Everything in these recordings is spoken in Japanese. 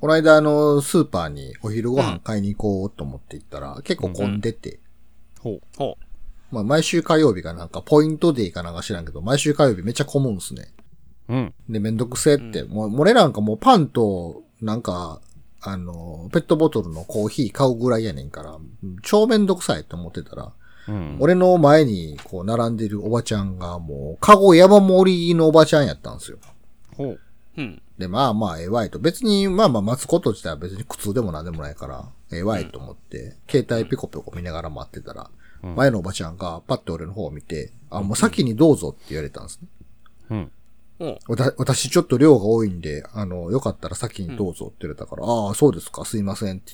この間あの、スーパーにお昼ご飯買いに行こうと思って行ったら、結構混んでて、ほう。ほまあ毎週火曜日がなんかポイントデーかなんか知らんけど、毎週火曜日めっちゃ混むんすね。うん。で、めんどくせえって、もう、俺なんかもうパンと、なんか、あの、ペットボトルのコーヒー買うぐらいやねんから、超めんどくさいって思ってたら、うん。俺の前にこう並んでるおばちゃんがもう、カゴ山盛りのおばちゃんやったんですよ。ほう。うん。で、まあまあ、ええわいと。別に、まあまあ、待つこと自体は別に苦痛でもなんでもないから、ええわいと思って、携帯ピコピコ見ながら待ってたら、前のおばちゃんがパッて俺の方を見て、あ、もう先にどうぞって言われたんですね。うん。うん。私ちょっと量が多いんで、あの、よかったら先にどうぞって言われたから、ああ、そうですか、すいませんって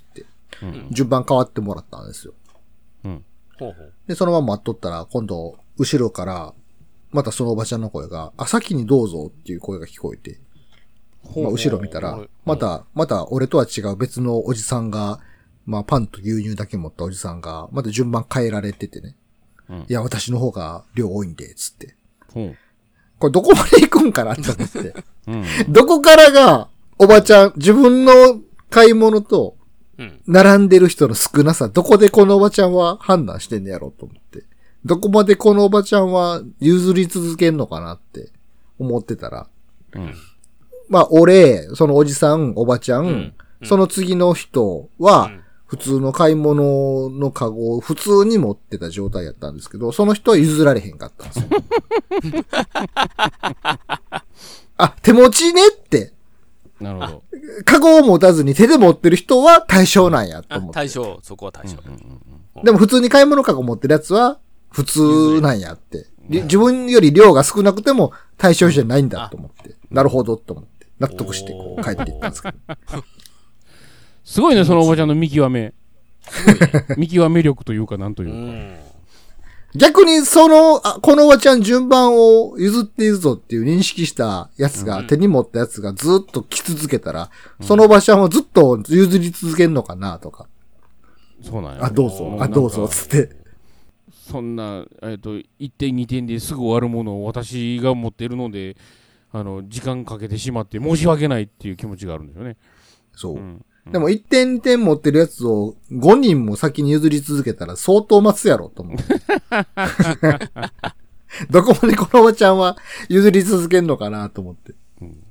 言って、順番変わってもらったんですよ。うん。ほうほう。で、そのまま待っとったら、今度、後ろから、またそのおばちゃんの声が、あ、先にどうぞっていう声が聞こえて、まあ、後ろ見たらうん、また、また俺とは違う別のおじさんが、まあ、パンと牛乳だけ持ったおじさんが、また順番変えられててね。うんいや、私の方が量多いんで、つって。これどこまで行くんかなって思って。うん。どこからが、おばちゃん、自分の買い物と、うん。並んでる人の少なさ、どこでこのおばちゃんは判断してんねやろうと思って。どこまでこのおばちゃんは譲り続けんのかなって思ってたら。うん。まあ、俺、そのおじさん、おばちゃん、うんその次の人はうん、普通の買い物のカゴを普通に持ってた状態やったんですけど、その人は譲られへんかったんですよ。あ、手持ちねって、なるほど。カゴを持たずに手で持ってる人は対象なんやとあ思、って。対象、そこは対象。でも普通に買い物カゴ持ってるやつは普通なんやって。り自分より量が少なくても対象じゃないんだと思って。なるほどと思って。納得してこう帰っていったんですけど。すごいね、そのおばちゃんの見極め。見極め力というか、なんといううか。ん。逆にその、あ、このおばちゃん順番を譲っているぞっていう認識したやつが、手に持ったやつがずっと来続けたら、そのおばちゃんをずっと譲り続けるのかなとか。そうなんや。あ、どうぞ、あ、どうぞ、つって。そんな、えっ、と、1点、2点ですぐ終わるものを私が持っているので、あの、時間かけてしまって申し訳ないっていう気持ちがあるんですよね。そう。んでも1点2点持ってるやつを5人も先に譲り続けたら相当待つやろと思う。どこまでこのおばちゃんは譲り続けんのかなと思って。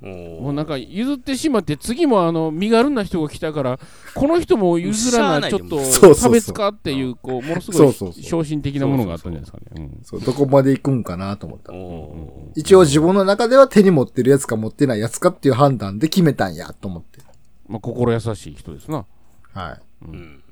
もうなんか譲ってしまって、次もあの、身軽な人が来たから、この人も譲らない、ちょっと差別化っていう、こう、ものすごいそうそうそう昇進的なものがあったんじゃないですかね。うんそう、どこまで行くんかなと思った。お一応自分の中では手に持ってるやつか持ってないやつかっていう判断で決めたんやと思って。まあ、心優しい人ですな。はい。ーうん。